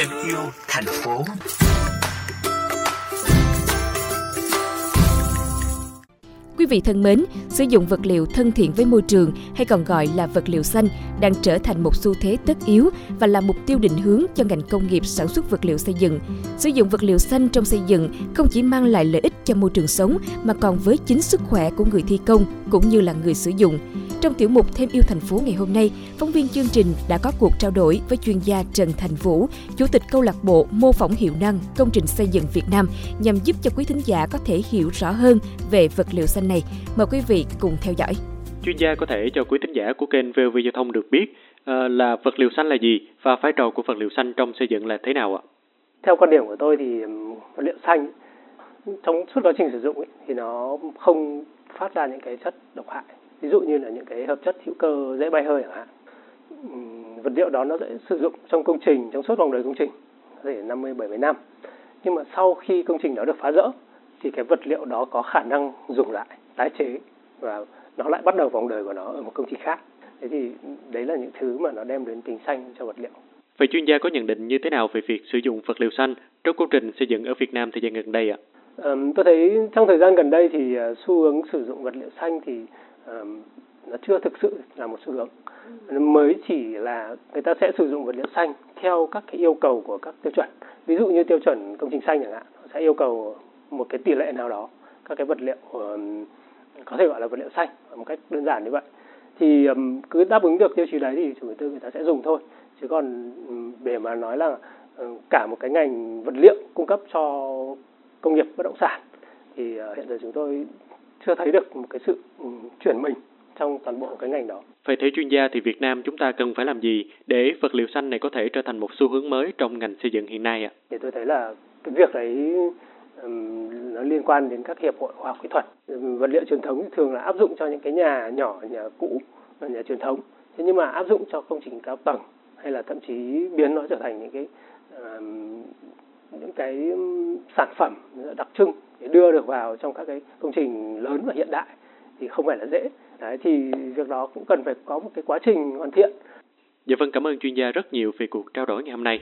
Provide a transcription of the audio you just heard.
thêm yêu thành Quý vị thân mến, sử dụng vật liệu thân thiện với môi trường hay còn gọi là vật liệu xanh đang trở thành một xu thế tất yếu và là mục tiêu định hướng cho ngành công nghiệp sản xuất vật liệu xây dựng. Sử dụng vật liệu xanh trong xây dựng không chỉ mang lại lợi ích cho môi trường sống mà còn với chính sức khỏe của người thi công cũng như là người sử dụng. Trong tiểu mục Thêm yêu thành phố ngày hôm nay, phóng viên chương trình đã có cuộc trao đổi với chuyên gia Trần Thành Vũ, Chủ tịch câu lạc bộ mô phỏng hiệu năng công trình xây dựng Việt Nam nhằm giúp cho quý thính giả có thể hiểu rõ hơn về vật liệu xanh này. Mời quý vị cùng theo dõi. Chuyên gia có thể cho quý thính giả của kênh VOV Giao thông được biết uh, là vật liệu xanh là gì và vai trò của vật liệu xanh trong xây dựng là thế nào ạ? Theo quan điểm của tôi thì vật liệu xanh trong suốt quá trình sử dụng ấy, thì nó không phát ra những cái chất độc hại ví dụ như là những cái hợp chất hữu cơ dễ bay hơi chẳng hạn vật liệu đó nó sẽ sử dụng trong công trình trong suốt vòng đời công trình có thể 50 70 năm nhưng mà sau khi công trình đó được phá rỡ thì cái vật liệu đó có khả năng dùng lại tái chế và nó lại bắt đầu vòng đời của nó ở một công trình khác. Thế thì đấy là những thứ mà nó đem đến tính xanh cho vật liệu. Vậy chuyên gia có nhận định như thế nào về việc sử dụng vật liệu xanh trong công trình xây dựng ở Việt Nam thời gian gần đây ạ? À, tôi thấy trong thời gian gần đây thì uh, xu hướng sử dụng vật liệu xanh thì nó chưa thực sự là một xu hướng. Mới chỉ là người ta sẽ sử dụng vật liệu xanh theo các cái yêu cầu của các tiêu chuẩn. Ví dụ như tiêu chuẩn công trình xanh chẳng hạn sẽ yêu cầu một cái tỷ lệ nào đó các cái vật liệu có thể gọi là vật liệu xanh một cách đơn giản như vậy thì cứ đáp ứng được tiêu chí đấy thì chủ đầu tư người ta sẽ dùng thôi chứ còn để mà nói là cả một cái ngành vật liệu cung cấp cho công nghiệp bất động sản thì ờ, hiện giờ chúng tôi chưa thấy được một cái sự chuyển mình trong toàn bộ cái ngành đó. Vậy theo chuyên gia thì Việt Nam chúng ta cần phải làm gì để vật liệu xanh này có thể trở thành một xu hướng mới trong ngành xây dựng hiện nay ạ? Thì tôi thấy là cái việc đấy nó liên quan đến các hiệp hội khoa học kỹ thuật. Vật liệu truyền thống thường là áp dụng cho những cái nhà nhỏ, nhà cũ, nhà truyền thống. Thế nhưng mà áp dụng cho công trình cao tầng hay là thậm chí biến nó trở thành những cái những cái sản phẩm đặc trưng để đưa được vào trong các cái công trình lớn và hiện đại thì không phải là dễ đấy thì việc đó cũng cần phải có một cái quá trình hoàn thiện Dạ vâng, cảm ơn chuyên gia rất nhiều về cuộc trao đổi ngày hôm nay.